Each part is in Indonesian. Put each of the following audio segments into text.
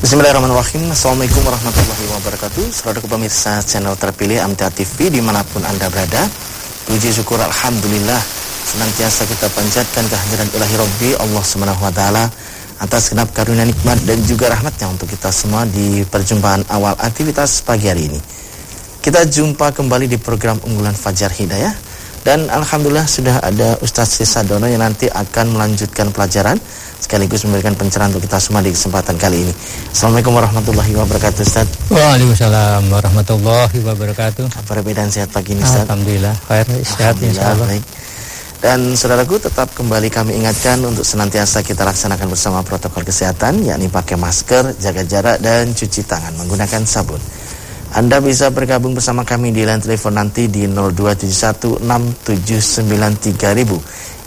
Bismillahirrahmanirrahim. Assalamualaikum warahmatullahi wabarakatuh. Saudara pemirsa channel terpilih Amtia TV Di mana pun anda berada Puji syukur Alhamdulillah Senantiasa kita panjatkan kehadiran ilahi Rabbi Allah subhanahu wa ta'ala Atas genap karunia nikmat dan juga rahmatnya Untuk kita semua di perjumpaan awal aktivitas pagi hari ini. Kita jumpa kembali di program unggulan Fajar Hidayah. Dan Alhamdulillah sudah ada Ustaz Dono yang nanti akan melanjutkan pelajaran sekaligus memberikan pencerahan untuk kita semua di kesempatan kali ini. Assalamualaikum warahmatullahi wabarakatuh Ustaz. Waalaikumsalam warahmatullahi wabarakatuh. Dan sehat pagi ini Ustaz? Alhamdulillah, khair, sehat insyaallah. Baik. Dan saudaraku tetap kembali kami ingatkan untuk senantiasa kita laksanakan bersama protokol kesehatan yakni pakai masker, jaga jarak dan cuci tangan menggunakan sabun. Anda bisa bergabung bersama kami di line telepon nanti di 02716793000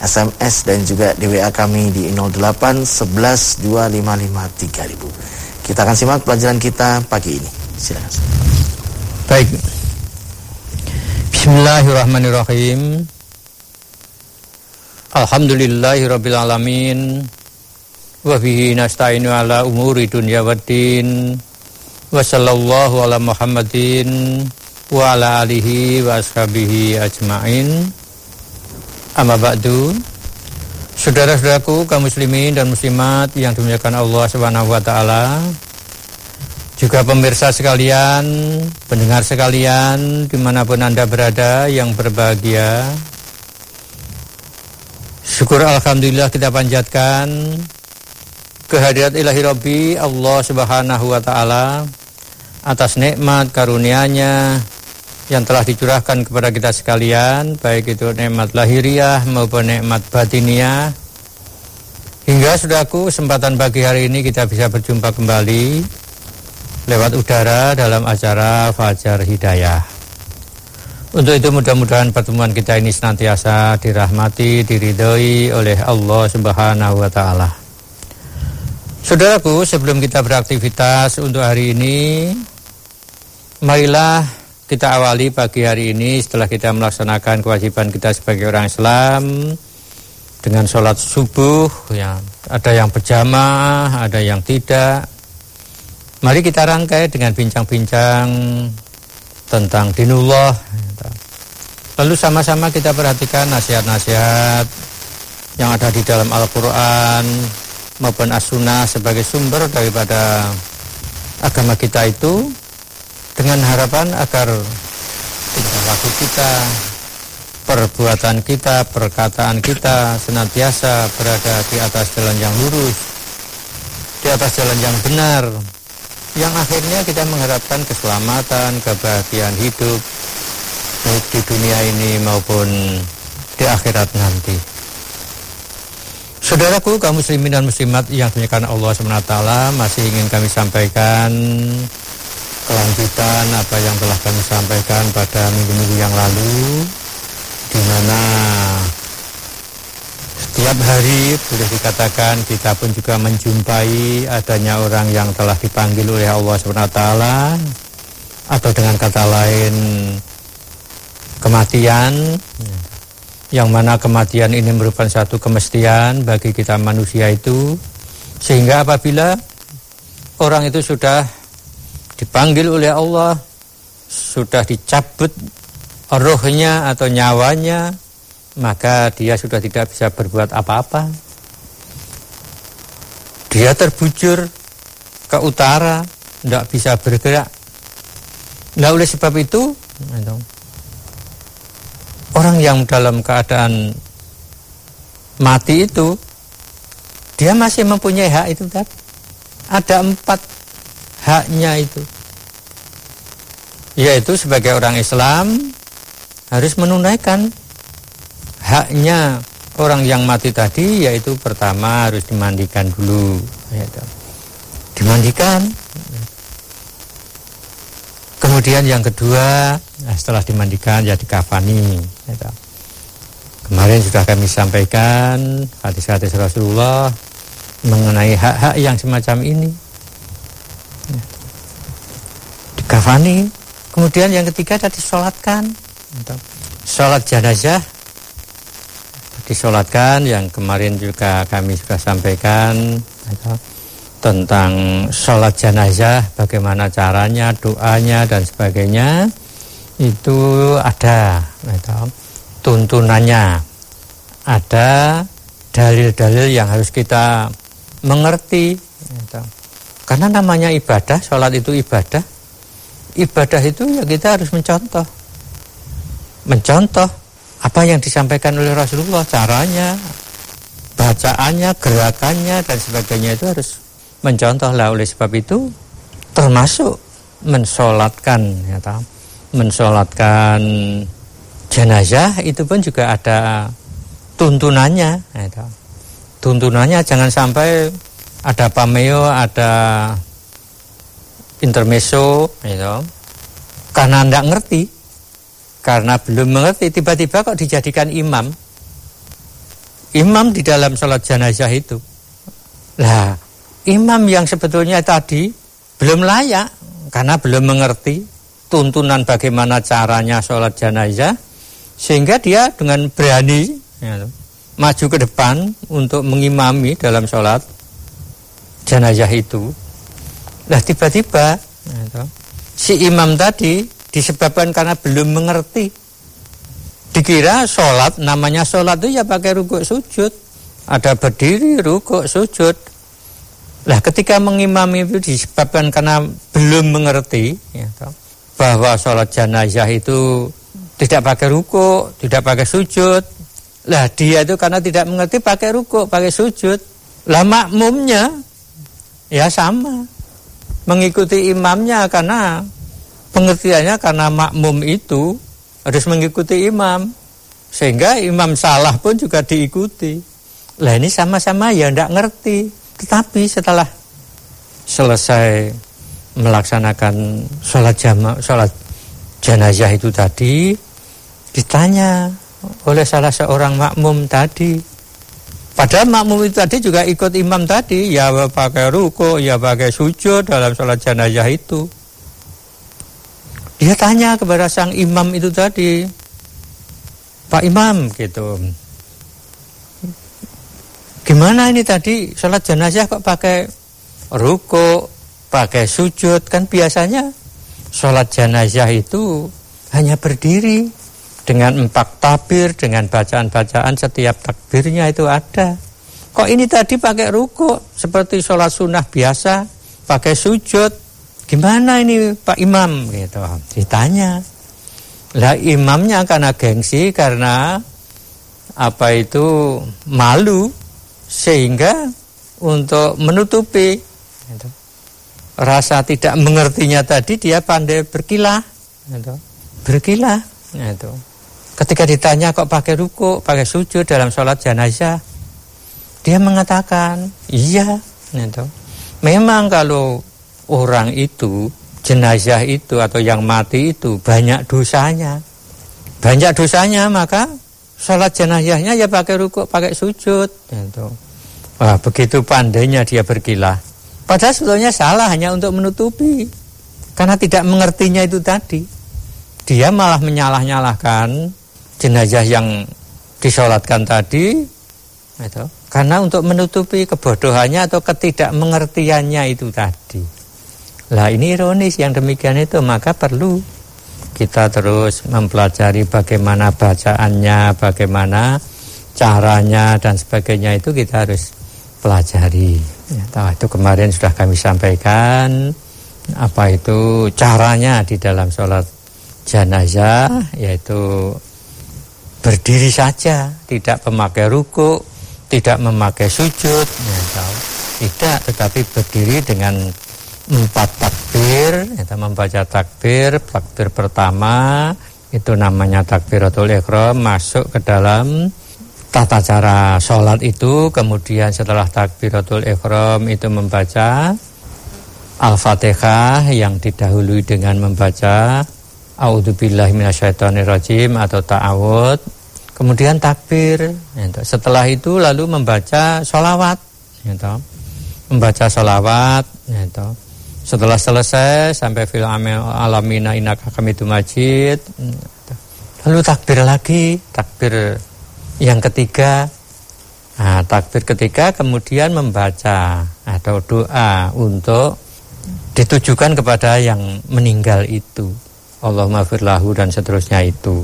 SMS dan juga di WA kami di 08 11 255 3000. Kita akan simak pelajaran kita pagi ini. Silakan. Baik. Bismillahirrahmanirrahim. Alhamdulillahirabbil alamin. Wa bihi nasta'inu ala umuri dunya waddin. Wa sallallahu ala Muhammadin wa ala alihi wa ashabihi ajmain. Amma ba'du. Saudara-saudaraku kaum muslimin dan muslimat yang dimuliakan Allah Subhanahu wa taala. Juga pemirsa sekalian, pendengar sekalian di mana pun anda berada yang berbahagia. Syukur Alhamdulillah kita panjatkan kehadirat ilahi Rabbi Allah Subhanahu wa taala atas nikmat karunia-Nya yang telah dicurahkan kepada kita sekalian baik itu nikmat lahiriah maupun nikmat batiniah hingga sudahku kesempatan pagi hari ini kita bisa berjumpa kembali lewat udara dalam acara Fajar Hidayah untuk itu mudah-mudahan pertemuan kita ini senantiasa dirahmati, diridhoi oleh Allah Subhanahu wa taala. Saudaraku, sebelum kita beraktivitas untuk hari ini, marilah kita awali pagi hari ini setelah kita melaksanakan kewajiban kita sebagai orang Islam dengan sholat subuh, ya, ada yang berjamaah, ada yang tidak. Mari kita rangkai dengan bincang-bincang tentang dinullah. Lalu sama-sama kita perhatikan nasihat-nasihat yang ada di dalam Al-Quran maupun As-Sunnah sebagai sumber daripada agama kita itu dengan harapan agar tingkah laku kita, perbuatan kita, perkataan kita senantiasa berada di atas jalan yang lurus, di atas jalan yang benar, yang akhirnya kita mengharapkan keselamatan, kebahagiaan hidup, baik di dunia ini maupun di akhirat nanti. Saudaraku, kaum muslimin dan muslimat yang dimuliakan Allah SWT masih ingin kami sampaikan kelanjutan apa yang telah kami sampaikan pada minggu-minggu yang lalu di mana setiap hari boleh dikatakan kita pun juga menjumpai adanya orang yang telah dipanggil oleh Allah SWT atau dengan kata lain kematian yang mana kematian ini merupakan satu kemestian bagi kita manusia itu. Sehingga apabila orang itu sudah dipanggil oleh Allah sudah dicabut rohnya atau nyawanya maka dia sudah tidak bisa berbuat apa-apa. Dia terbujur ke utara tidak bisa bergerak. Nah oleh sebab itu orang yang dalam keadaan mati itu dia masih mempunyai hak itu kan ada empat haknya itu yaitu sebagai orang Islam harus menunaikan haknya orang yang mati tadi yaitu pertama harus dimandikan dulu yaitu. dimandikan kemudian yang kedua nah setelah dimandikan ya dikafani yaitu. kemarin sudah kami sampaikan hadis-hadis Rasulullah mengenai hak-hak yang semacam ini dikafani kemudian yang ketiga tadi disolatkan sholat jenazah disolatkan yang kemarin juga kami sudah sampaikan tentang sholat jenazah, bagaimana caranya, doanya dan sebagainya itu ada tuntunannya, ada dalil-dalil yang harus kita mengerti. Karena namanya ibadah, sholat itu ibadah. Ibadah itu ya kita harus mencontoh, mencontoh apa yang disampaikan oleh Rasulullah, caranya, bacaannya, gerakannya dan sebagainya itu harus mencontohlah oleh sebab itu termasuk mensolatkan ya tahu mensolatkan jenazah itu pun juga ada tuntunannya ya tahu. tuntunannya jangan sampai ada pameo ada intermeso gitu. karena tidak ngerti. Karena belum mengerti tiba-tiba kok dijadikan imam. Imam di dalam sholat jenazah itu. Lah imam yang sebetulnya tadi belum layak karena belum mengerti tuntunan bagaimana caranya sholat jenazah sehingga dia dengan berani ya, maju ke depan untuk mengimami dalam sholat jenazah itu nah tiba-tiba si imam tadi disebabkan karena belum mengerti dikira sholat namanya sholat itu ya pakai rukuk sujud ada berdiri rukuk sujud Nah ketika mengimami itu disebabkan karena belum mengerti ya, bahwa sholat jenazah itu tidak pakai ruku, tidak pakai sujud. Lah dia itu karena tidak mengerti pakai ruku, pakai sujud. Lah makmumnya ya sama. Mengikuti imamnya karena pengertiannya karena makmum itu harus mengikuti imam. Sehingga imam salah pun juga diikuti. Lah ini sama-sama ya tidak ngerti. Tetapi setelah selesai melaksanakan sholat jama, sholat jenazah itu tadi, ditanya oleh salah seorang makmum tadi. Padahal makmum itu tadi juga ikut imam tadi, ya pakai ruko, ya pakai sujud dalam sholat jenazah itu. Dia tanya kepada sang imam itu tadi, Pak Imam gitu, Gimana ini tadi? Sholat jenazah kok pakai ruko, pakai sujud? Kan biasanya sholat jenazah itu hanya berdiri dengan empat takbir, dengan bacaan-bacaan setiap takbirnya itu ada. Kok ini tadi pakai ruko seperti sholat sunnah biasa, pakai sujud, gimana ini Pak Imam gitu ditanya. Lah imamnya karena gengsi karena apa itu malu sehingga untuk menutupi gitu, rasa tidak mengertinya tadi dia pandai berkilah gitu, berkilah gitu. Ketika ditanya kok pakai ruku pakai sujud dalam sholat jenazah dia mengatakan iya gitu. memang kalau orang itu jenazah itu atau yang mati itu banyak dosanya banyak dosanya maka sholat jenazahnya ya pakai ruku, pakai sujud. Gitu. Wah, begitu pandainya dia berkilah. Padahal sebetulnya salah hanya untuk menutupi. Karena tidak mengertinya itu tadi. Dia malah menyalah-nyalahkan jenazah yang disolatkan tadi. Gitu. Karena untuk menutupi kebodohannya atau ketidakmengertiannya itu tadi. Lah ini ironis yang demikian itu maka perlu kita terus mempelajari bagaimana bacaannya, bagaimana caranya dan sebagainya itu kita harus pelajari. Ya, itu kemarin sudah kami sampaikan apa itu caranya di dalam sholat jenazah yaitu berdiri saja, tidak memakai ruku, tidak memakai sujud, ya, tidak, tetapi berdiri dengan empat takbir, kita membaca takbir, takbir pertama itu namanya takbiratul ikhram masuk ke dalam tata cara sholat itu, kemudian setelah takbiratul ikhram itu membaca Al-Fatihah yang didahului dengan membaca A'udzubillahiminasyaitonirrajim atau ta'awud Kemudian takbir Setelah itu lalu membaca sholawat Membaca sholawat setelah selesai sampai fil alamina inaka kami majid. Lalu takbir lagi, takbir yang ketiga. Nah, takbir ketiga kemudian membaca atau doa untuk ditujukan kepada yang meninggal itu. Allahumma firlahu dan seterusnya itu.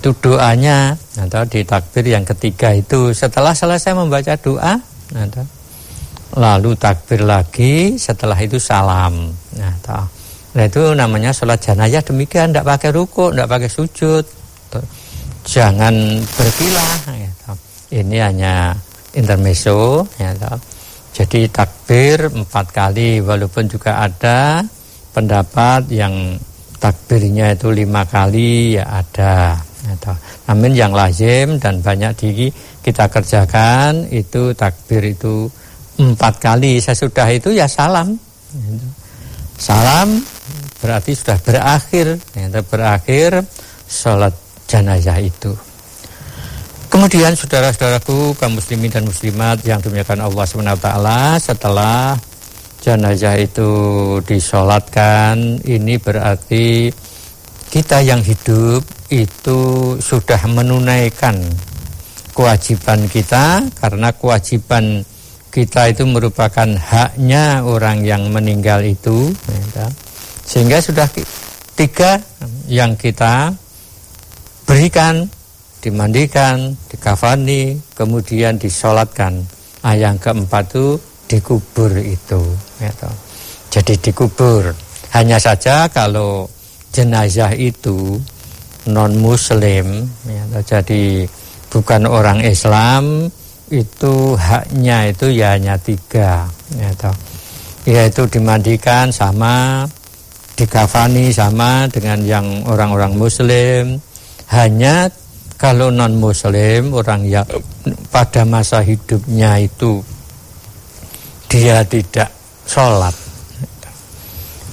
Itu doanya atau di takbir yang ketiga itu setelah selesai membaca doa atau lalu takbir lagi setelah itu salam. Nah, nah itu namanya sholat jenazah demikian tidak pakai ruku, tidak pakai sujud. Jangan berkilah. Ya, Ini hanya intermezzo. Ya, Jadi takbir empat kali walaupun juga ada pendapat yang takbirnya itu lima kali ya ada. Namun yang lazim dan banyak di kita kerjakan itu takbir itu empat kali sesudah itu ya salam. Salam berarti sudah berakhir, berakhir sholat jenazah itu. Kemudian saudara-saudaraku kaum muslimin dan muslimat yang dimuliakan Allah SWT setelah jenazah itu disolatkan ini berarti kita yang hidup itu sudah menunaikan kewajiban kita karena kewajiban kita itu merupakan haknya orang yang meninggal itu ya, sehingga sudah tiga yang kita berikan dimandikan dikafani kemudian disolatkan. Nah, yang keempat itu dikubur itu ya, jadi dikubur. Hanya saja kalau jenazah itu non muslim ya, jadi bukan orang Islam itu haknya itu ya hanya tiga toh. yaitu dimandikan sama dikafani sama dengan yang orang-orang muslim. Hanya kalau non muslim orang yang pada masa hidupnya itu dia tidak sholat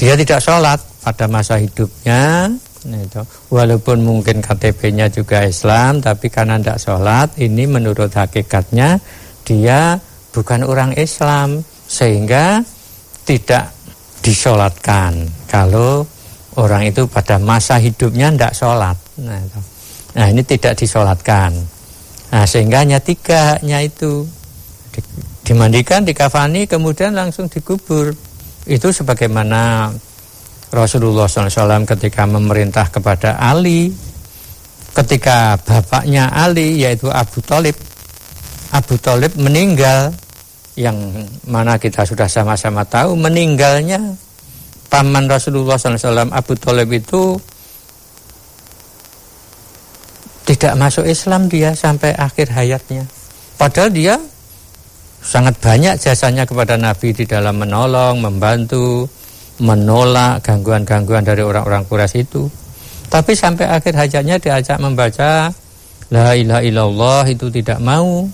dia tidak sholat pada masa hidupnya itu. Walaupun mungkin KTP-nya juga Islam, tapi karena tidak sholat, ini menurut hakikatnya dia bukan orang Islam, sehingga tidak disolatkan. Kalau orang itu pada masa hidupnya tidak sholat. Nah, itu. nah ini tidak disolatkan. Nah sehingga hanya tiga itu dimandikan, dikafani, kemudian langsung dikubur. Itu sebagaimana Rasulullah SAW ketika memerintah kepada Ali ketika bapaknya Ali yaitu Abu Talib Abu Talib meninggal yang mana kita sudah sama-sama tahu meninggalnya paman Rasulullah SAW Abu Talib itu tidak masuk Islam dia sampai akhir hayatnya padahal dia sangat banyak jasanya kepada Nabi di dalam menolong, membantu, menolak gangguan-gangguan dari orang-orang Quraisy itu. Tapi sampai akhir hajatnya diajak membaca La ilaha illallah itu tidak mau,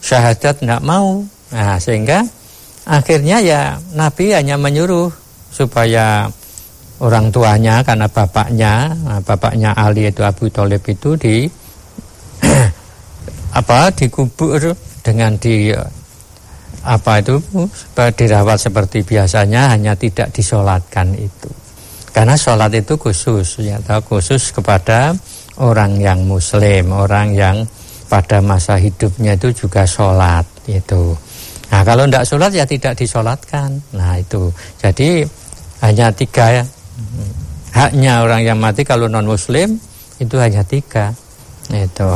syahadat tidak mau. Nah, sehingga akhirnya ya Nabi hanya menyuruh supaya orang tuanya karena bapaknya, nah, bapaknya Ali itu Abu Thalib itu di apa dikubur dengan di apa itu? Dirawat seperti biasanya hanya tidak disolatkan itu. Karena sholat itu khusus ya khusus kepada orang yang muslim orang yang pada masa hidupnya itu juga sholat itu nah kalau tidak sholat ya tidak disolatkan. Nah itu. Jadi hanya tiga ya. Haknya orang yang mati kalau non muslim itu hanya tiga itu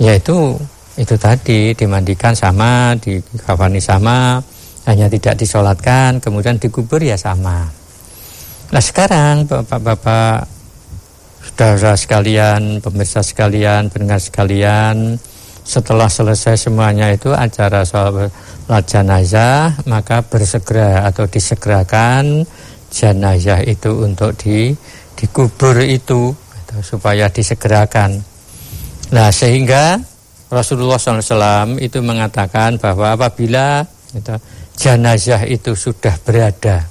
yaitu itu tadi dimandikan sama, dikafani sama, hanya tidak disolatkan, kemudian dikubur ya sama. Nah sekarang bapak-bapak, saudara sekalian, pemirsa sekalian, pendengar sekalian, setelah selesai semuanya itu acara sholat jenazah, maka bersegera atau disegerakan jenazah itu untuk di, dikubur itu, supaya disegerakan. Nah sehingga Rasulullah SAW itu mengatakan bahwa apabila itu, jenazah itu sudah berada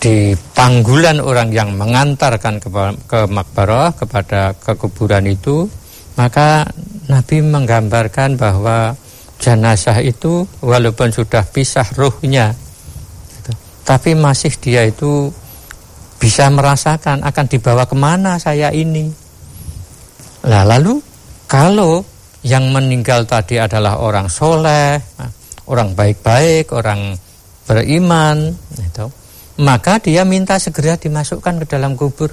di panggulan orang yang mengantarkan ke, ke makbarah kepada kekuburan itu maka Nabi menggambarkan bahwa jenazah itu walaupun sudah pisah ruhnya gitu, tapi masih dia itu bisa merasakan akan dibawa ke mana saya ini. Nah lalu kalau yang meninggal tadi adalah orang soleh, orang baik-baik, orang beriman itu maka dia minta segera dimasukkan ke dalam kubur.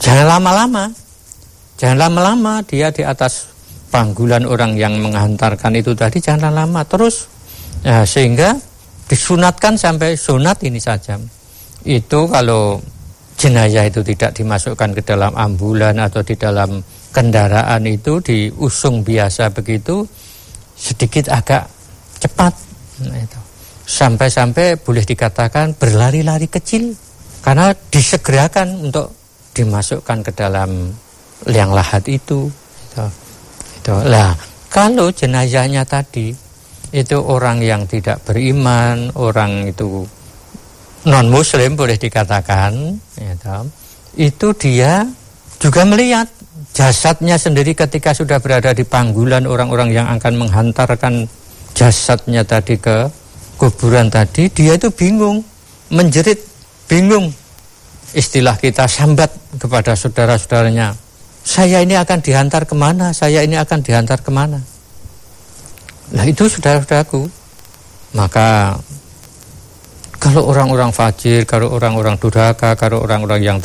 Jangan lama-lama. Jangan lama-lama dia di atas panggulan orang yang menghantarkan itu tadi jangan lama terus ya, sehingga disunatkan sampai sunat ini saja. Itu kalau jenazah itu tidak dimasukkan ke dalam ambulan atau di dalam kendaraan itu diusung biasa begitu sedikit agak cepat. Nah, sampai-sampai boleh dikatakan berlari-lari kecil karena disegerakan untuk dimasukkan ke dalam liang lahat itu. Itu. Lah kalau jenazahnya tadi itu orang yang tidak beriman orang itu non muslim boleh dikatakan itu dia juga melihat jasadnya sendiri ketika sudah berada di panggulan orang-orang yang akan menghantarkan jasadnya tadi ke kuburan tadi dia itu bingung menjerit bingung. Istilah kita sambat kepada saudara-saudaranya. Saya ini akan dihantar ke mana? Saya ini akan dihantar ke mana? Nah itu saudara-saudaraku. Maka kalau orang-orang fajir kalau orang-orang durhaka kalau orang-orang yang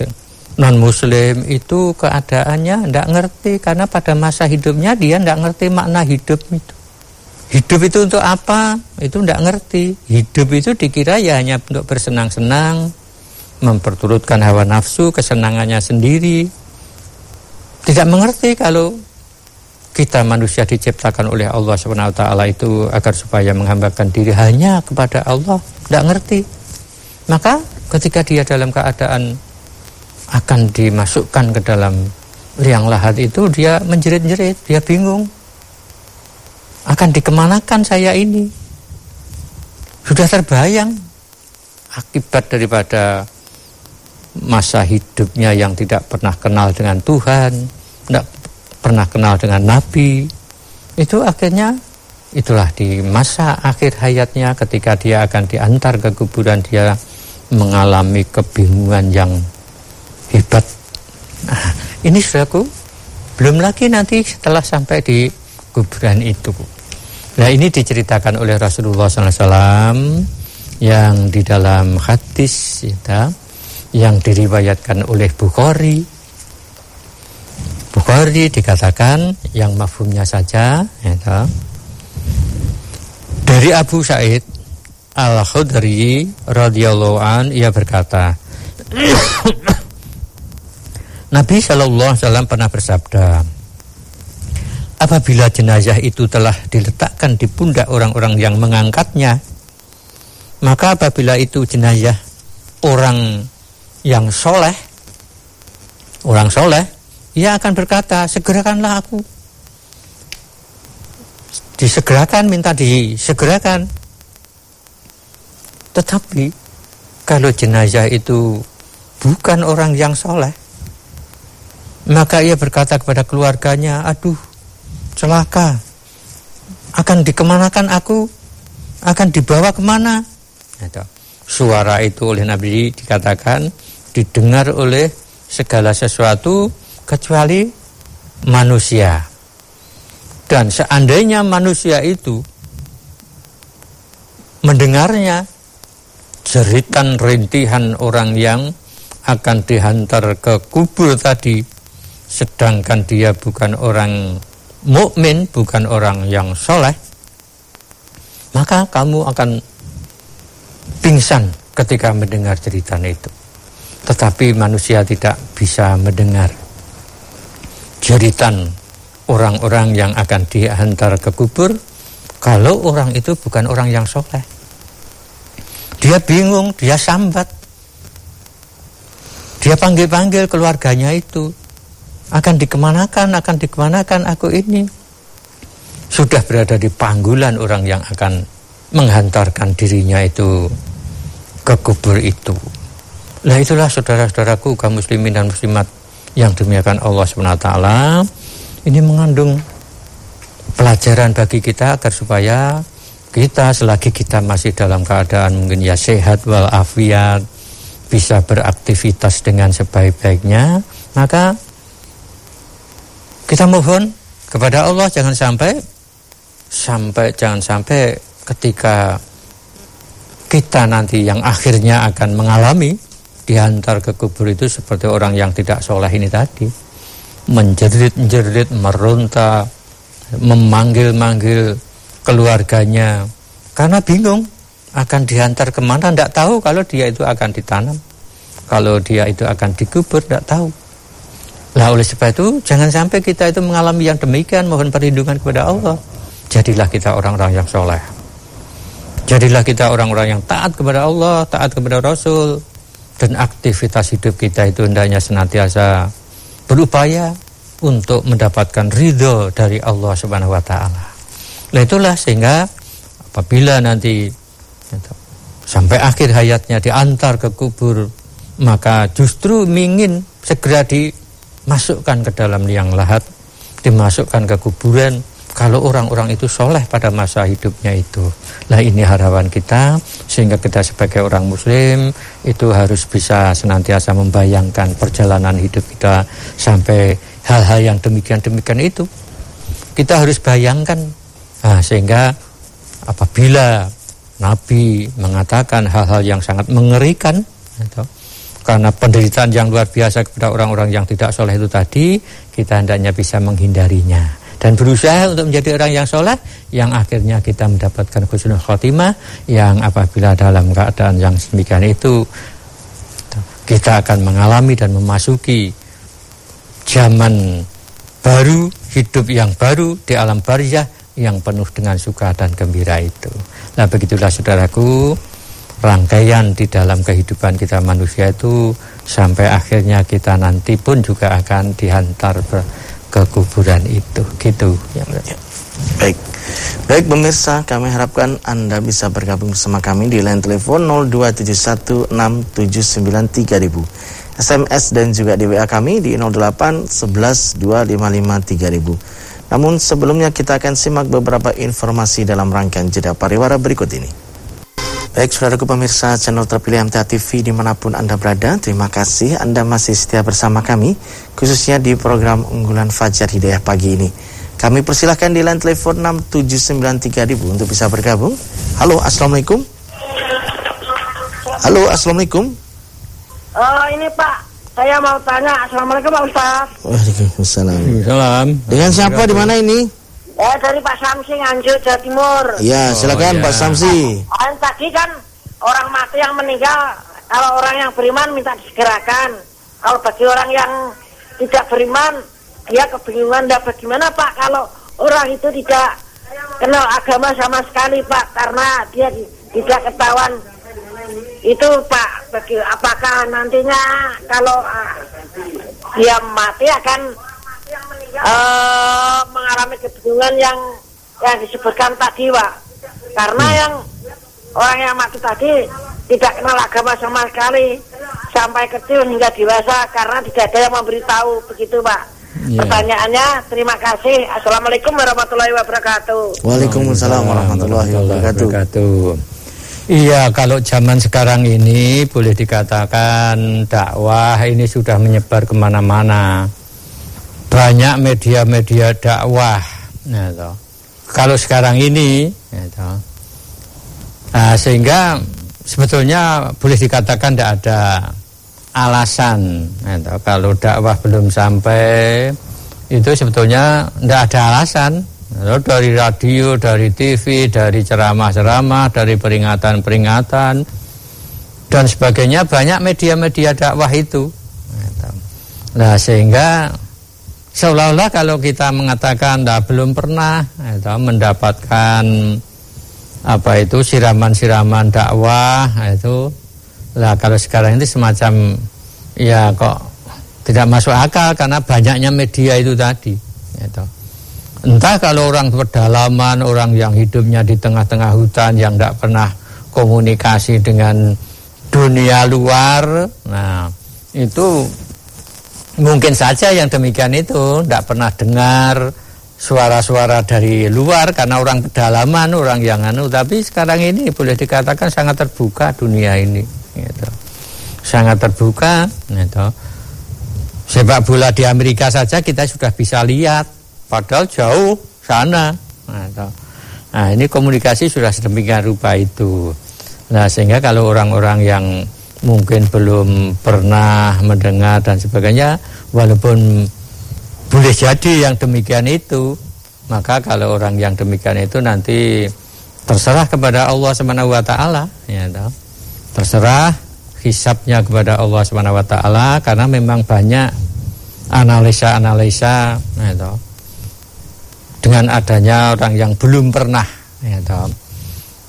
non muslim itu keadaannya tidak ngerti karena pada masa hidupnya dia tidak ngerti makna hidup itu Hidup itu untuk apa? Itu tidak ngerti. Hidup itu dikira ya hanya untuk bersenang-senang, memperturutkan hawa nafsu, kesenangannya sendiri. Tidak mengerti kalau kita manusia diciptakan oleh Allah SWT itu agar supaya menghambakan diri hanya kepada Allah. Tidak ngerti. Maka ketika dia dalam keadaan akan dimasukkan ke dalam liang lahat itu dia menjerit-jerit, dia bingung. Akan dikemanakan saya ini? Sudah terbayang akibat daripada masa hidupnya yang tidak pernah kenal dengan Tuhan tidak pernah kenal dengan Nabi. Itu akhirnya itulah di masa akhir hayatnya ketika dia akan diantar ke kuburan dia mengalami kebingungan yang hebat. Nah, ini saudaraku belum lagi nanti setelah sampai di kuburan itu Nah ini diceritakan oleh Rasulullah SAW yang di dalam hadis ya, yang diriwayatkan oleh Bukhari. Bukhari dikatakan yang mafhumnya saja ya, dari Abu Said Al Khudri radhiyallahu an ia berkata Nabi Shallallahu Alaihi Wasallam pernah bersabda apabila jenazah itu telah diletakkan di pundak orang-orang yang mengangkatnya maka apabila itu jenazah orang yang soleh orang soleh ia akan berkata segerakanlah aku. Disegerakan minta disegerakan. Tetapi kalau jenazah itu bukan orang yang soleh maka ia berkata kepada keluarganya aduh celaka. Akan dikemanakan aku? Akan dibawa ke mana? Suara itu oleh Nabi dikatakan didengar oleh segala sesuatu kecuali manusia. Dan seandainya manusia itu mendengarnya jeritan rintihan orang yang akan dihantar ke kubur tadi sedangkan dia bukan orang mukmin bukan orang yang soleh, maka kamu akan pingsan ketika mendengar cerita itu. Tetapi manusia tidak bisa mendengar jeritan orang-orang yang akan dihantar ke kubur kalau orang itu bukan orang yang soleh. Dia bingung, dia sambat. Dia panggil-panggil keluarganya itu akan dikemanakan, akan dikemanakan aku ini. Sudah berada di panggulan orang yang akan menghantarkan dirinya itu ke kubur itu. Nah itulah saudara-saudaraku kaum muslimin dan muslimat yang demikian Allah SWT ini mengandung pelajaran bagi kita agar supaya kita selagi kita masih dalam keadaan mungkin ya sehat walafiat bisa beraktivitas dengan sebaik-baiknya maka kita mohon kepada Allah jangan sampai sampai jangan sampai ketika kita nanti yang akhirnya akan mengalami diantar ke kubur itu seperti orang yang tidak soleh ini tadi. Menjerit-jerit, meronta, memanggil-manggil keluarganya. Karena bingung akan diantar ke mana tidak tahu kalau dia itu akan ditanam. Kalau dia itu akan dikubur tidak tahu lah oleh sebab itu jangan sampai kita itu mengalami yang demikian mohon perlindungan kepada Allah. Jadilah kita orang-orang yang soleh. Jadilah kita orang-orang yang taat kepada Allah taat kepada Rasul. Dan aktivitas hidup kita itu hendaknya senantiasa berupaya untuk mendapatkan ridho dari Allah Subhanahu wa taala. Nah itulah sehingga apabila nanti sampai akhir hayatnya diantar ke kubur maka justru ingin segera dimasukkan ke dalam liang lahat dimasukkan ke kuburan. Kalau orang-orang itu soleh pada masa hidupnya itu. Lah ini harapan kita sehingga kita sebagai orang muslim itu harus bisa senantiasa membayangkan perjalanan hidup kita sampai hal-hal yang demikian-demikian itu. Kita harus bayangkan. Nah, sehingga apabila Nabi mengatakan hal-hal yang sangat mengerikan karena penderitaan yang luar biasa kepada orang-orang yang tidak soleh itu tadi kita hendaknya bisa menghindarinya dan berusaha untuk menjadi orang yang soleh yang akhirnya kita mendapatkan khusnul khotimah yang apabila dalam keadaan yang demikian itu kita akan mengalami dan memasuki zaman baru, hidup yang baru di alam barzah yang penuh dengan suka dan gembira itu. Nah begitulah saudaraku, rangkaian di dalam kehidupan kita manusia itu sampai akhirnya kita nanti pun juga akan dihantar ke kuburan itu. Gitu. Ya. Baik. Baik pemirsa, kami harapkan Anda bisa bergabung bersama kami di line telepon 02716793000. SMS dan juga di WA kami di 08 11 255 3000. Namun sebelumnya kita akan simak beberapa informasi dalam rangkaian jeda pariwara berikut ini. Baik saudaraku pemirsa channel terpilih MTA TV di mana pun Anda berada Terima kasih Anda masih setia bersama kami Khususnya di program unggulan Fajar Hidayah pagi ini Kami persilahkan di line telepon 6793000 untuk bisa bergabung Halo Assalamualaikum Halo Assalamualaikum Oh ini Pak, saya mau tanya. Assalamualaikum Pak Ustaz. Waalaikumsalam. Waalaikumsalam. Dengan siapa di mana ini? Ya dari Pak Samsi Nganjuk Jawa Timur. Ya silakan oh, ya. Pak Samsi. Oh, tadi kan orang mati yang meninggal, kalau orang yang beriman minta disegerakan. Kalau bagi orang yang tidak beriman, dia kebingungan. Dan bagaimana Pak kalau orang itu tidak kenal agama sama sekali Pak, karena dia tidak ketahuan itu Pak, bagi, apakah nantinya kalau uh, dia mati akan uh, mengalami kebingungan yang yang disebutkan tadi Pak? Karena hmm. yang orang yang mati tadi tidak kenal agama sama sekali sampai kecil hingga dewasa karena tidak ada yang memberitahu begitu Pak. Yeah. Pertanyaannya, terima kasih. Assalamualaikum warahmatullahi wabarakatuh. Waalaikumsalam warahmatullahi wabarakatuh. Iya, kalau zaman sekarang ini boleh dikatakan dakwah ini sudah menyebar ke mana-mana. Banyak media-media dakwah. Nah, Kalau sekarang ini, nah, nah, sehingga sebetulnya boleh dikatakan tidak ada alasan. Nah, kalau dakwah belum sampai, itu sebetulnya tidak ada alasan dari radio, dari TV, dari ceramah-ceramah, dari peringatan-peringatan dan sebagainya banyak media-media dakwah itu. Nah sehingga seolah-olah kalau kita mengatakan nah, belum pernah itu, mendapatkan apa itu siraman-siraman dakwah itu lah kalau sekarang ini semacam ya kok tidak masuk akal karena banyaknya media itu tadi. Itu. Entah kalau orang pedalaman, orang yang hidupnya di tengah-tengah hutan yang tidak pernah komunikasi dengan dunia luar, nah itu mungkin saja yang demikian itu tidak pernah dengar suara-suara dari luar karena orang pedalaman, orang yang anu. Tapi sekarang ini boleh dikatakan sangat terbuka dunia ini, gitu. sangat terbuka. Gitu. Sepak bola di Amerika saja kita sudah bisa lihat padahal jauh sana. Nah, nah ini komunikasi sudah sedemikian rupa itu. Nah sehingga kalau orang-orang yang mungkin belum pernah mendengar dan sebagainya, walaupun boleh jadi yang demikian itu, maka kalau orang yang demikian itu nanti terserah kepada Allah Subhanahu wa taala ya toh. Terserah hisapnya kepada Allah Subhanahu wa taala karena memang banyak analisa-analisa ya toh. Dengan adanya orang yang belum pernah ya toh,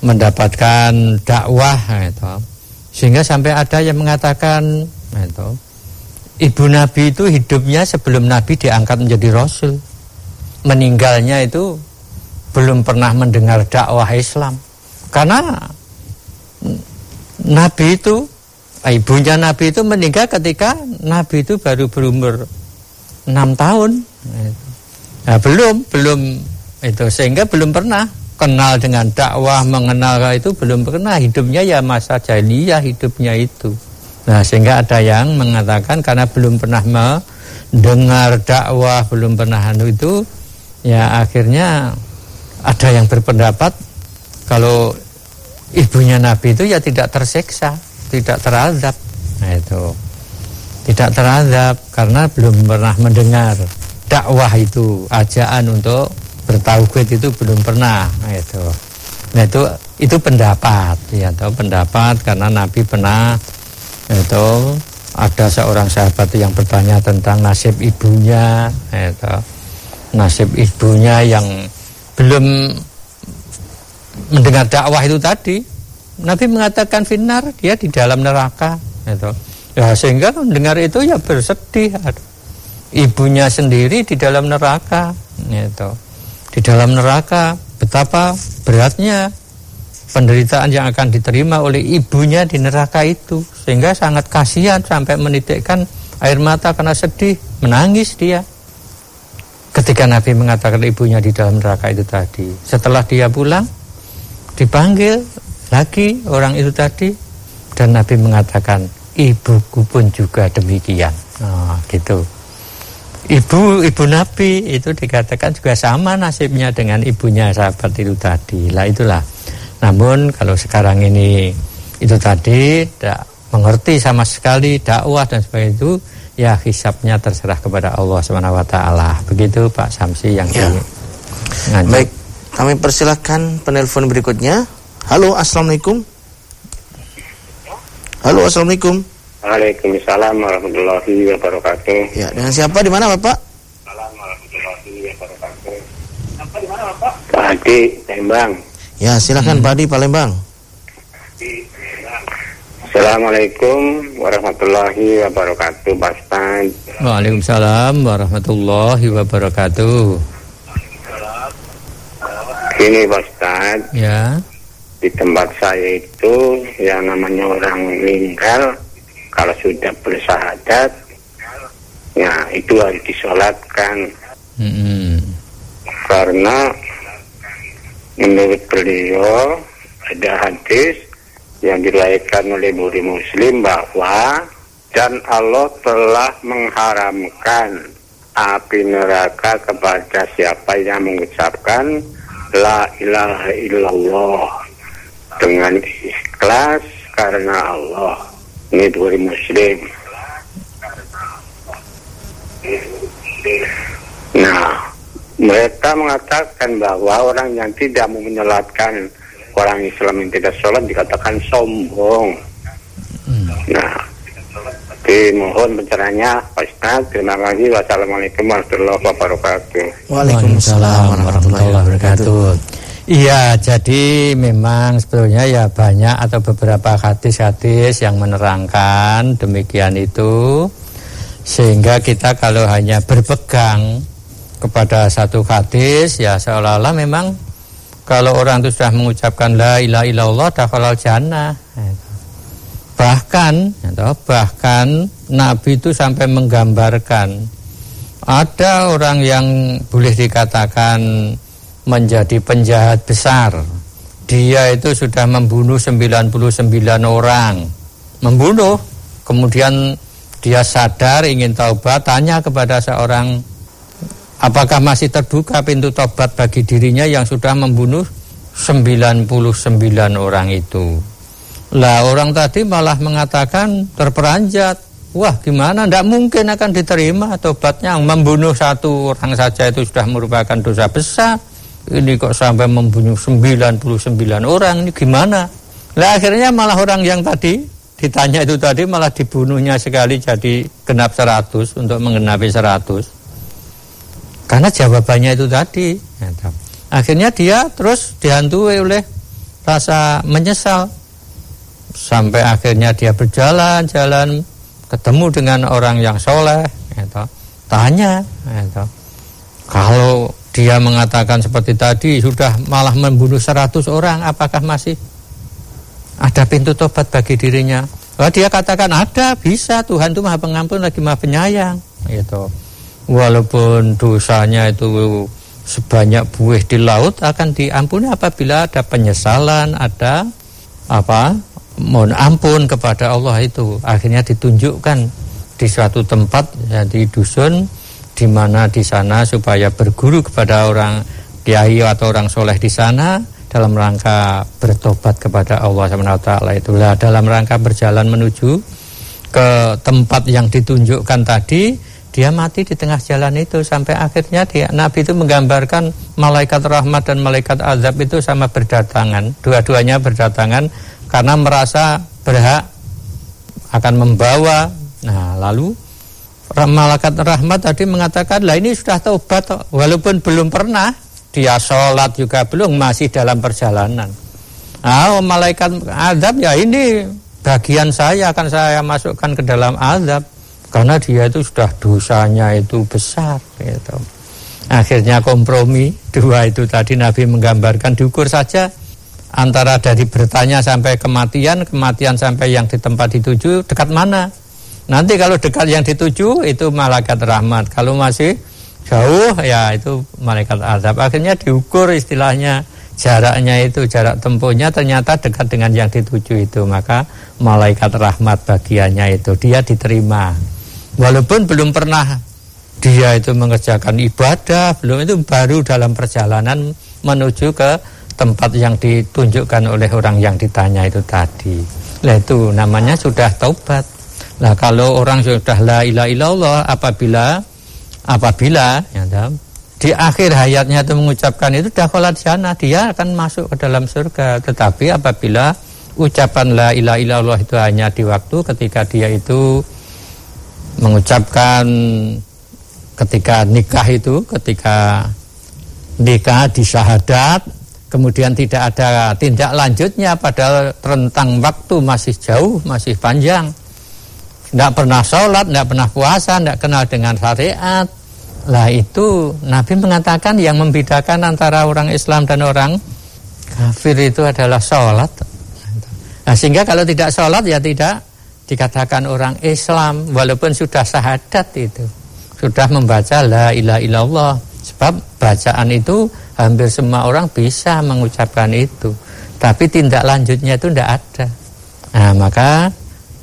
mendapatkan dakwah ya toh. Sehingga sampai ada yang mengatakan ya toh, ibu nabi itu hidupnya sebelum nabi diangkat menjadi rasul. Meninggalnya itu belum pernah mendengar dakwah Islam. Karena Nabi itu ibunya Nabi itu meninggal ketika Nabi itu baru berumur enam tahun. Nah, belum belum itu. Sehingga belum pernah kenal dengan dakwah mengenal itu belum pernah. Hidupnya ya masa jahiliyah hidupnya itu. Nah sehingga ada yang mengatakan karena belum pernah mendengar dakwah belum pernah anu itu ya akhirnya ada yang berpendapat kalau ibunya Nabi itu ya tidak tersiksa, tidak teradab. Nah itu. Tidak teradab karena belum pernah mendengar dakwah itu, ajaan untuk bertauhid itu belum pernah. Nah itu. Nah itu itu pendapat ya atau pendapat karena Nabi pernah itu ada seorang sahabat yang bertanya tentang nasib ibunya itu nasib ibunya yang belum mendengar dakwah itu tadi. Nabi mengatakan finar dia di dalam neraka itu ya sehingga mendengar itu ya bersedih ibunya sendiri di dalam neraka itu di dalam neraka betapa beratnya penderitaan yang akan diterima oleh ibunya di neraka itu sehingga sangat kasihan sampai menitikkan air mata karena sedih menangis dia ketika Nabi mengatakan ibunya di dalam neraka itu tadi. Setelah dia pulang, dipanggil lagi orang itu tadi dan Nabi mengatakan ibuku pun juga demikian. Oh, gitu. Ibu ibu Nabi itu dikatakan juga sama nasibnya dengan ibunya sahabat itu tadi. Lah itulah. Namun kalau sekarang ini itu tadi tidak mengerti sama sekali dakwah dan sebagainya itu ya hisapnya terserah kepada Allah Subhanahu wa taala. Begitu Pak Samsi yang ya. Baik, kami persilahkan penelpon berikutnya. Halo, Assalamualaikum. Halo, Assalamualaikum. Waalaikumsalam warahmatullahi wabarakatuh. Ya, dengan siapa di mana Bapak? Pak Adi, Tembang. Ya, silakan hmm. Pak Adi Palembang. Assalamualaikum warahmatullahi wabarakatuh, Pak Ustaz. Waalaikumsalam warahmatullahi wabarakatuh. Ini Pak. Ya. Di tempat saya itu yang namanya orang meninggal kalau sudah bersahadat ya itu harus disolatkan. Mm -hmm. Karena menurut beliau ada hadis yang dilahirkan oleh Budi Muslim bahwa dan Allah telah mengharamkan api neraka kepada siapa yang mengucapkan La ilaha illallah dengan ikhlas karena Allah. Ini Budi Muslim. Nah, mereka mengatakan bahwa orang yang tidak mau menyolatkan orang Islam yang tidak sholat dikatakan sombong. Hmm. Nah, dimohon pencerahannya Pak Ustaz. Terima kasih. Wassalamualaikum warahmatullahi wabarakatuh. Waalaikumsalam warahmatullahi wabarakatuh. Iya, jadi memang sebetulnya ya banyak atau beberapa hadis-hadis yang menerangkan demikian itu sehingga kita kalau hanya berpegang kepada satu hadis ya seolah-olah memang kalau orang itu sudah mengucapkan la ilaha illallah dakhalal jannah. Bahkan bahkan Nabi itu sampai menggambarkan ada orang yang boleh dikatakan menjadi penjahat besar. Dia itu sudah membunuh 99 orang. Membunuh, kemudian dia sadar ingin taubat, tanya kepada seorang Apakah masih terbuka pintu tobat bagi dirinya yang sudah membunuh 99 orang itu? Lah orang tadi malah mengatakan terperanjat. Wah gimana, tidak mungkin akan diterima tobatnya. Membunuh satu orang saja itu sudah merupakan dosa besar. Ini kok sampai membunuh 99 orang, ini gimana? Lah akhirnya malah orang yang tadi ditanya itu tadi malah dibunuhnya sekali jadi genap 100 untuk menggenapi 100. Karena jawabannya itu tadi. Akhirnya dia terus dihantui oleh rasa menyesal sampai akhirnya dia berjalan-jalan ketemu dengan orang yang soleh gitu. tanya gitu. kalau dia mengatakan seperti tadi sudah malah membunuh 100 orang apakah masih ada pintu tobat bagi dirinya? Oh, dia katakan ada bisa Tuhan itu maha pengampun lagi maha penyayang. Gitu. walaupun dosanya itu sebanyak buih di laut akan diampuni apabila ada penyesalan ada apa mohon ampun kepada Allah itu. Akhirnya ditunjukkan di suatu tempat ya, di dusun di mana di sana supaya berguru kepada orang kiai atau orang soleh di sana dalam rangka bertobat kepada Allah SWT itulah dalam rangka berjalan menuju ke tempat yang ditunjukkan tadi dia mati di tengah jalan itu sampai akhirnya dia, Nabi itu menggambarkan malaikat rahmat dan malaikat azab itu sama berdatangan dua-duanya berdatangan karena merasa berhak akan membawa. Nah, lalu malaikat rahmat tadi mengatakan, "Lah ini sudah taubat walaupun belum pernah dia sholat juga belum masih dalam perjalanan." Nah, malaikat azab ya ini bagian saya akan saya masukkan ke dalam azab karena dia itu sudah dosanya itu besar gitu. Akhirnya kompromi dua itu tadi Nabi menggambarkan diukur saja antara dari bertanya sampai kematian, kematian sampai yang di tempat dituju dekat mana? Nanti kalau dekat yang dituju itu malaikat rahmat. Kalau masih jauh ya itu malaikat azab. Akhirnya diukur istilahnya jaraknya itu jarak tempuhnya ternyata dekat dengan yang dituju itu maka malaikat rahmat bagiannya itu dia diterima walaupun belum pernah dia itu mengerjakan ibadah belum itu baru dalam perjalanan menuju ke tempat yang ditunjukkan oleh orang yang ditanya itu tadi. Nah itu namanya sudah taubat. Nah kalau orang sudah la ilaha illallah apabila apabila ya, di akhir hayatnya itu mengucapkan itu dakhalat sana dia akan masuk ke dalam surga. Tetapi apabila ucapan la ilaha illallah itu hanya di waktu ketika dia itu mengucapkan ketika nikah itu ketika nikah di syahadat kemudian tidak ada tindak lanjutnya padahal rentang waktu masih jauh, masih panjang. Tidak pernah sholat, tidak pernah puasa, tidak kenal dengan syariat. Lah itu Nabi mengatakan yang membedakan antara orang Islam dan orang kafir itu adalah sholat. Nah sehingga kalau tidak sholat ya tidak dikatakan orang Islam walaupun sudah syahadat itu. Sudah membaca la ilaha illallah. Sebab bacaan itu hampir semua orang bisa mengucapkan itu tapi tindak lanjutnya itu tidak ada nah maka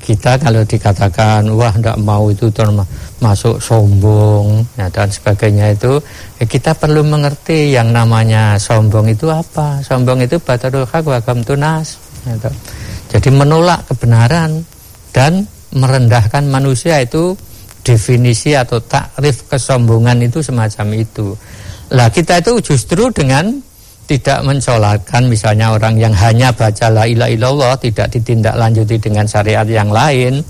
kita kalau dikatakan wah tidak mau itu termasuk sombong ya, dan sebagainya itu ya kita perlu mengerti yang namanya sombong itu apa. Sombong itu batarul hak wagam tunas ya, jadi menolak kebenaran dan merendahkan manusia itu definisi atau takrif kesombongan itu semacam itu. Lah kita itu justru dengan tidak mensolatkan misalnya orang yang hanya baca la ilaha illallah tidak ditindaklanjuti dengan syariat yang lain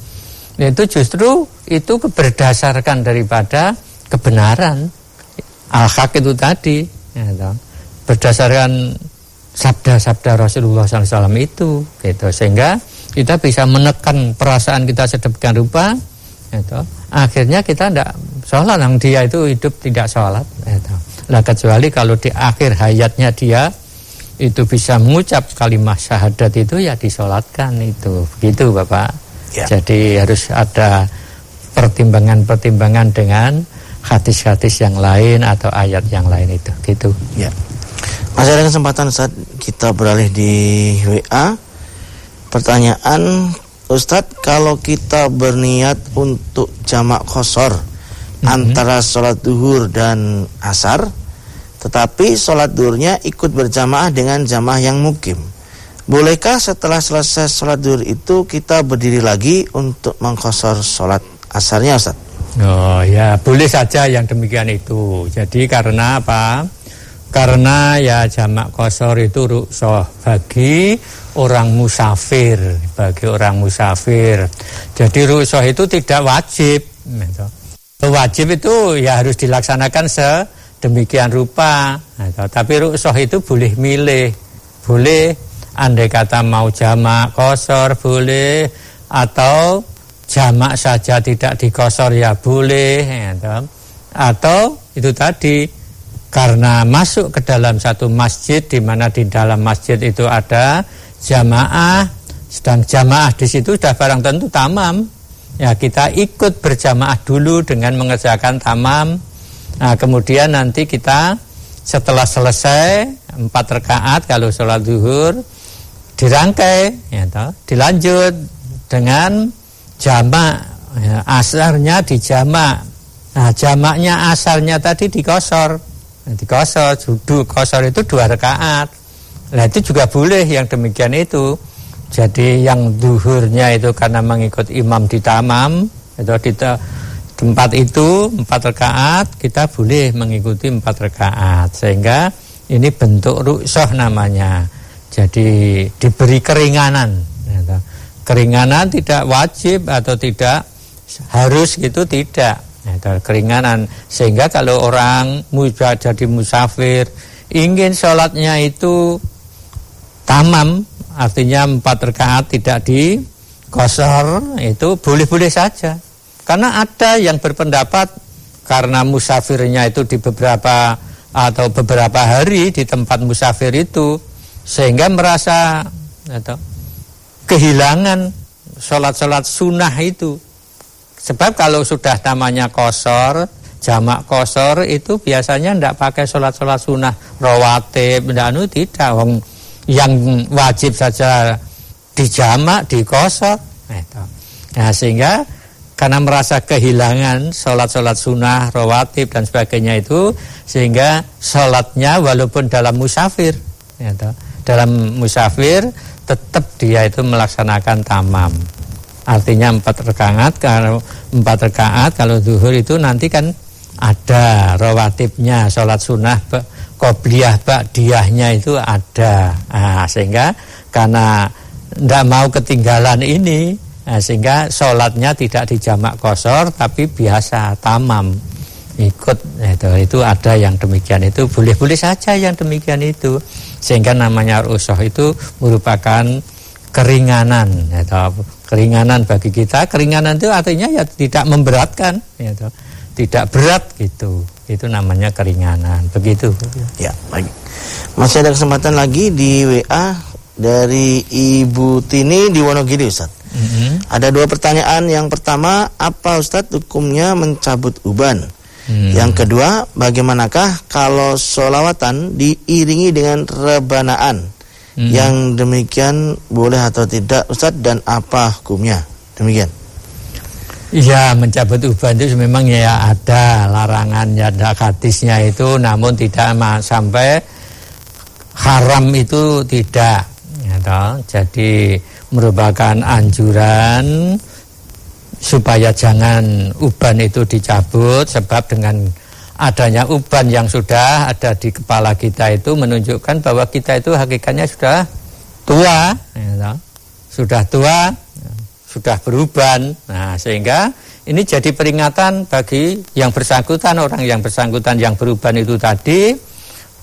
itu justru itu berdasarkan daripada kebenaran al-haq itu tadi ya, berdasarkan sabda-sabda Rasulullah SAW itu gitu sehingga kita bisa menekan perasaan kita sedemikian rupa gitu. akhirnya kita tidak sholat yang dia itu hidup tidak sholat gitu. Nah kecuali kalau di akhir hayatnya dia itu bisa mengucap kalimat syahadat itu ya disolatkan itu begitu Bapak. Ya. Jadi harus ada pertimbangan-pertimbangan dengan hadis-hadis yang lain atau ayat yang lain itu gitu. Ya. Masih ada kesempatan saat kita beralih di WA. Pertanyaan Ustadz, kalau kita berniat untuk jamak khosor hmm. antara sholat duhur dan asar, tetapi sholat duhurnya ikut berjamaah dengan jamaah yang mukim. Bolehkah setelah selesai sholat duhur itu kita berdiri lagi untuk mengkosor sholat asarnya Ustaz? Oh ya boleh saja yang demikian itu. Jadi karena apa? Karena ya jamak kosor itu ruksoh bagi orang musafir, bagi orang musafir. Jadi ruksoh itu tidak wajib. Gitu. Wajib itu ya harus dilaksanakan sedemikian rupa. Gitu. Tapi ruksoh itu boleh milih, boleh andai kata mau jamak kosor boleh atau jamak saja tidak dikosor ya boleh ya, atau itu tadi karena masuk ke dalam satu masjid di mana di dalam masjid itu ada jamaah sedang jamaah di situ sudah barang tentu tamam ya kita ikut berjamaah dulu dengan mengerjakan tamam. Nah kemudian nanti kita setelah selesai empat rakaat kalau sholat zuhur dirangkai ya toh, dilanjut dengan jamak. Ya, asarnya dijamak. Nah jamaknya asarnya tadi dikosor. Nah, dikosor duduk kosor itu dua rakaat. Nah itu juga boleh yang demikian itu jadi yang duhurnya itu karena mengikut imam di tamam itu di tempat itu empat rakaat kita boleh mengikuti empat rakaat sehingga ini bentuk ruksoh namanya jadi diberi keringanan. Ya, keringanan tidak wajib atau tidak harus gitu tidak. Ya, keringanan sehingga kalau orang jadi musafir ingin sholatnya itu tamam artinya empat rakaat tidak di kosor itu boleh-boleh saja. Karena ada yang berpendapat karena musafirnya itu di beberapa atau beberapa hari di tempat musafir itu sehingga merasa atau, kehilangan sholat-sholat sunnah itu. Sebab kalau sudah namanya kosor jamak kosor itu biasanya tidak pakai sholat-sholat sunnah rawatib anu tidak yang wajib saja dijamak dikosor nah sehingga karena merasa kehilangan sholat-sholat sunnah rawatib dan sebagainya itu sehingga sholatnya walaupun dalam musafir ya, dalam musafir tetap dia itu melaksanakan tamam. Artinya empat rekaat kalau empat rekaat kalau zuhur itu nanti kan ada rawatibnya sholat sunnah kobliyah ba'diyahnya itu ada. Nah, sehingga karena tidak mau ketinggalan ini nah, sehingga sholatnya tidak dijamak kosor tapi biasa tamam. Ikut itu itu ada yang demikian itu. Boleh-boleh saja yang demikian itu. Sehingga namanya rusoh itu merupakan keringanan atau keringanan bagi kita. Keringanan itu artinya ya tidak memberatkan tidak berat gitu itu namanya keringanan begitu ya baik masih ada kesempatan lagi di WA dari Ibu Tini di Wonogiri Ustaz mm -hmm. ada dua pertanyaan yang pertama apa Ustaz hukumnya mencabut uban Hmm. Yang kedua, bagaimanakah kalau solawatan diiringi dengan rebanaan? Hmm. Yang demikian boleh atau tidak Ustaz dan apa hukumnya? Demikian. Iya, mencabut uban itu memang ya ada larangannya, ada hadisnya itu, namun tidak sampai haram itu tidak. Ya, Jadi merupakan anjuran supaya jangan uban itu dicabut sebab dengan adanya uban yang sudah ada di kepala kita itu menunjukkan bahwa kita itu hakikatnya sudah tua ya, sudah tua sudah beruban nah sehingga ini jadi peringatan bagi yang bersangkutan orang yang bersangkutan yang beruban itu tadi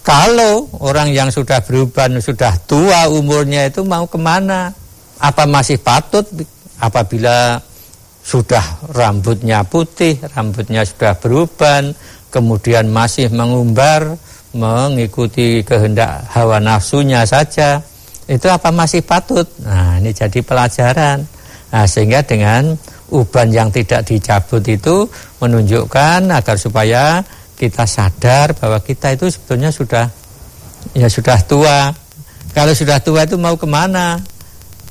kalau orang yang sudah beruban sudah tua umurnya itu mau ke mana apa masih patut apabila sudah rambutnya putih, rambutnya sudah beruban, kemudian masih mengumbar, mengikuti kehendak hawa nafsunya saja, itu apa masih patut? Nah, ini jadi pelajaran. Nah, sehingga dengan uban yang tidak dicabut itu menunjukkan agar supaya kita sadar bahwa kita itu sebetulnya sudah ya sudah tua. Kalau sudah tua itu mau ke mana?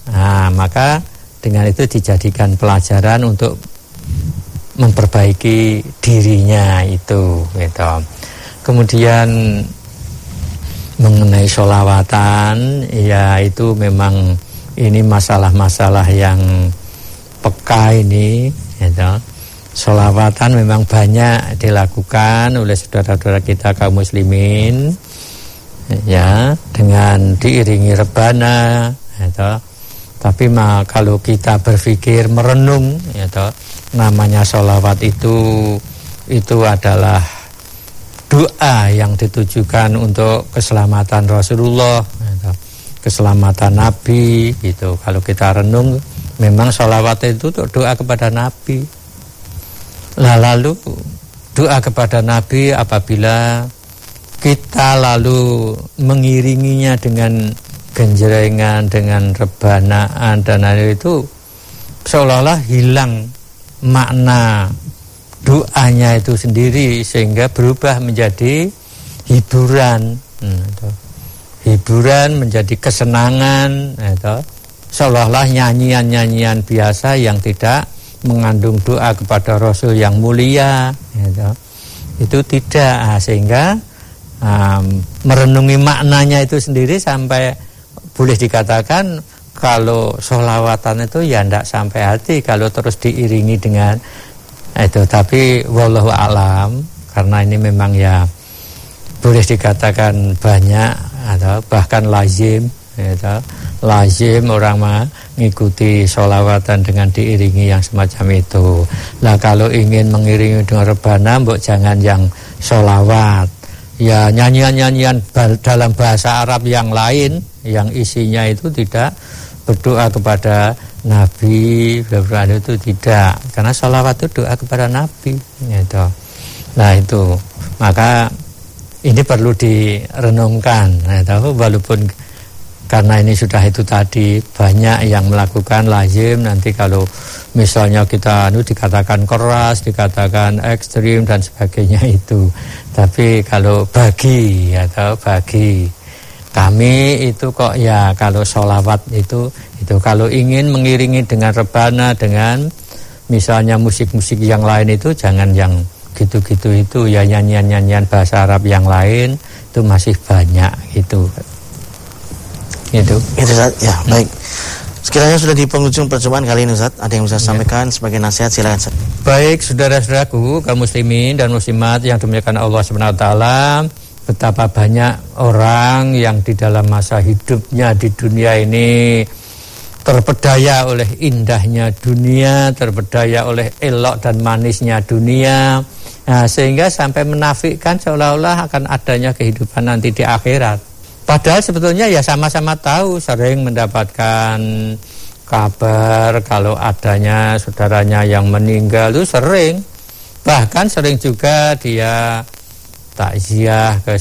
Nah, maka dengan itu dijadikan pelajaran untuk memperbaiki dirinya itu gitu. Kemudian mengenai sholawatan ya itu memang ini masalah-masalah yang peka ini gitu. Solawatan memang banyak dilakukan oleh saudara-saudara kita kaum muslimin ya dengan diiringi rebana gitu. Tapi ma, kalau kita berpikir merenung gitu, namanya solawat itu itu adalah doa yang ditujukan untuk keselamatan Rasulullah. Keselamatan Nabi gitu. Kalau kita renung memang solawat itu untuk doa kepada Nabi Nah lalu doa kepada Nabi apabila kita lalu mengiringinya dengan genjrengan, dengan rebanaan dan hal itu seolah-olah hilang makna doanya itu sendiri sehingga berubah menjadi hiburan. Hmm, hiburan menjadi kesenangan, itu seolah-olah nyanyian-nyanyian biasa yang tidak mengandung doa kepada Rasul yang mulia gitu. itu tidak nah, sehingga um, merenungi maknanya itu sendiri sampai boleh dikatakan kalau sholawatan itu ya tidak sampai hati kalau terus diiringi dengan itu tapi wallahu alam karena ini memang ya boleh dikatakan banyak atau bahkan lazim gitu lazim orang mengikuti sholawatan dengan diiringi yang semacam itu. Nah kalau ingin mengiringi dengan rebana, mbok jangan yang sholawat. Ya nyanyian-nyanyian dalam bahasa Arab yang lain yang isinya itu tidak berdoa kepada Nabi, berdoa itu tidak. Karena sholawat itu doa kepada Nabi. Gitu. Nah itu maka ini perlu direnungkan. Nah, tahu walaupun karena ini sudah itu tadi banyak yang melakukan lazim. Nanti kalau misalnya kita anu dikatakan keras dikatakan ekstrim dan sebagainya itu. Tapi kalau bagi atau bagi. Kami itu kok ya kalau sholawat itu itu kalau ingin mengiringi dengan rebana dengan misalnya musik-musik yang lain itu jangan yang gitu-gitu itu ya nyanyian-nyanyian bahasa Arab yang lain itu masih banyak itu itu. Itu. Ya, hmm. baik. Sekiranya sudah di penghujung perjumpaan kali ini Ustaz, ada yang bisa ya. sampaikan sebagai nasihat silakan Ustaz. Baik, saudara-saudaraku, kaum muslimin dan muslimat yang dimuliakan Allah Subhanahu wa taala, betapa banyak orang yang di dalam masa hidupnya di dunia ini terpedaya oleh indahnya dunia, terpedaya oleh elok dan manisnya dunia, nah, sehingga sampai menafikan seolah-olah akan adanya kehidupan nanti di akhirat. Padahal sebetulnya ya sama-sama tahu sering mendapatkan kabar kalau adanya saudaranya yang meninggal itu sering. Bahkan sering juga dia takziah ke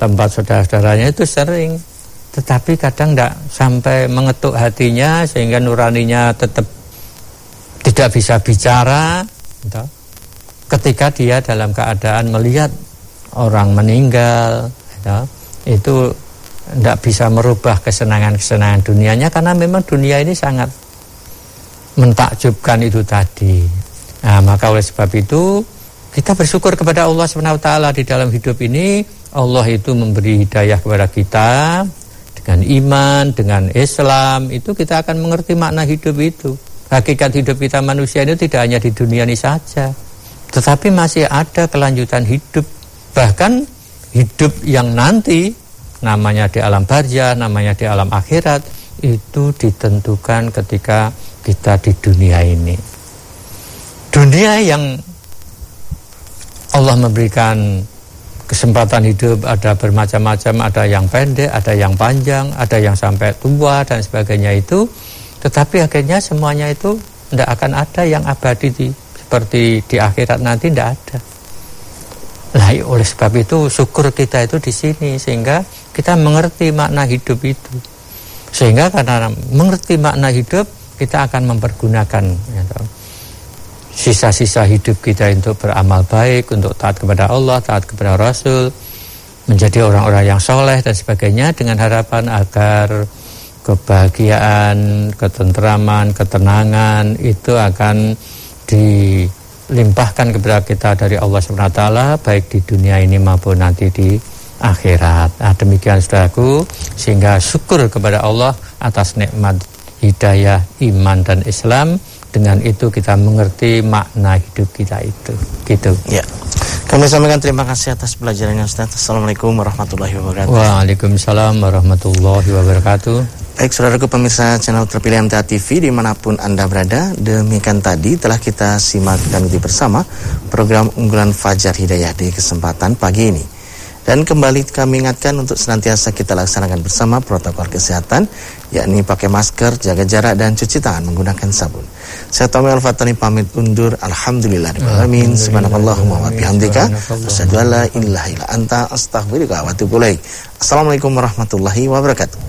tempat saudara-saudaranya itu sering. Tetapi kadang tidak sampai mengetuk hatinya sehingga nuraninya tetap tidak bisa bicara. Ketika dia dalam keadaan melihat orang meninggal, itu tidak bisa merubah kesenangan-kesenangan dunianya karena memang dunia ini sangat mentakjubkan itu tadi. Nah, maka oleh sebab itu kita bersyukur kepada Allah SWT di dalam hidup ini Allah itu memberi hidayah kepada kita dengan iman, dengan Islam itu kita akan mengerti makna hidup itu. Hakikat hidup kita manusia ini tidak hanya di dunia ini saja, tetapi masih ada kelanjutan hidup. Bahkan hidup yang nanti namanya di alam barzah, namanya di alam akhirat itu ditentukan ketika kita di dunia ini. Dunia yang Allah memberikan kesempatan hidup ada bermacam-macam, ada yang pendek, ada yang panjang, ada yang sampai tua dan sebagainya itu. Tetapi akhirnya semuanya itu tidak akan ada yang abadi di, seperti di akhirat nanti tidak ada. Lah oleh sebab itu syukur kita itu di sini sehingga kita mengerti makna hidup itu. Sehingga karena mengerti makna hidup kita akan mempergunakan ya, sisa-sisa hidup kita untuk beramal baik, untuk taat kepada Allah, taat kepada Rasul, menjadi orang-orang yang soleh dan sebagainya dengan harapan agar kebahagiaan, ketentraman, ketenangan itu akan di limpahkan kepada kita dari Allah SWT baik di dunia ini maupun nanti di akhirat. Nah, demikian saudaraku, sehingga syukur kepada Allah atas nikmat hidayah, iman dan Islam. Dengan itu kita mengerti makna hidup kita itu. Gitu. Ya. Kami sampaikan terima kasih atas pelajarannya Ustaz. Assalamualaikum warahmatullahi wabarakatuh. Waalaikumsalam warahmatullahi wabarakatuh. Baik saudaraku pemirsa channel terpilih MTA TV di mana pun Anda berada Demikian tadi telah kita simak dan ikuti bersama program unggulan Fajar Hidayah di kesempatan pagi ini dan kembali kami ingatkan untuk senantiasa kita laksanakan bersama protokol kesehatan, yakni pakai masker, jaga jarak, dan cuci tangan menggunakan sabun. Saya Tommy Al-Fatani pamit undur. Alhamdulillah. Amin. Subhanallahumma wa bihamdika. Asyadu ala ilaha illa anta astaghfirullah wa atubu Assalamualaikum warahmatullahi wabarakatuh.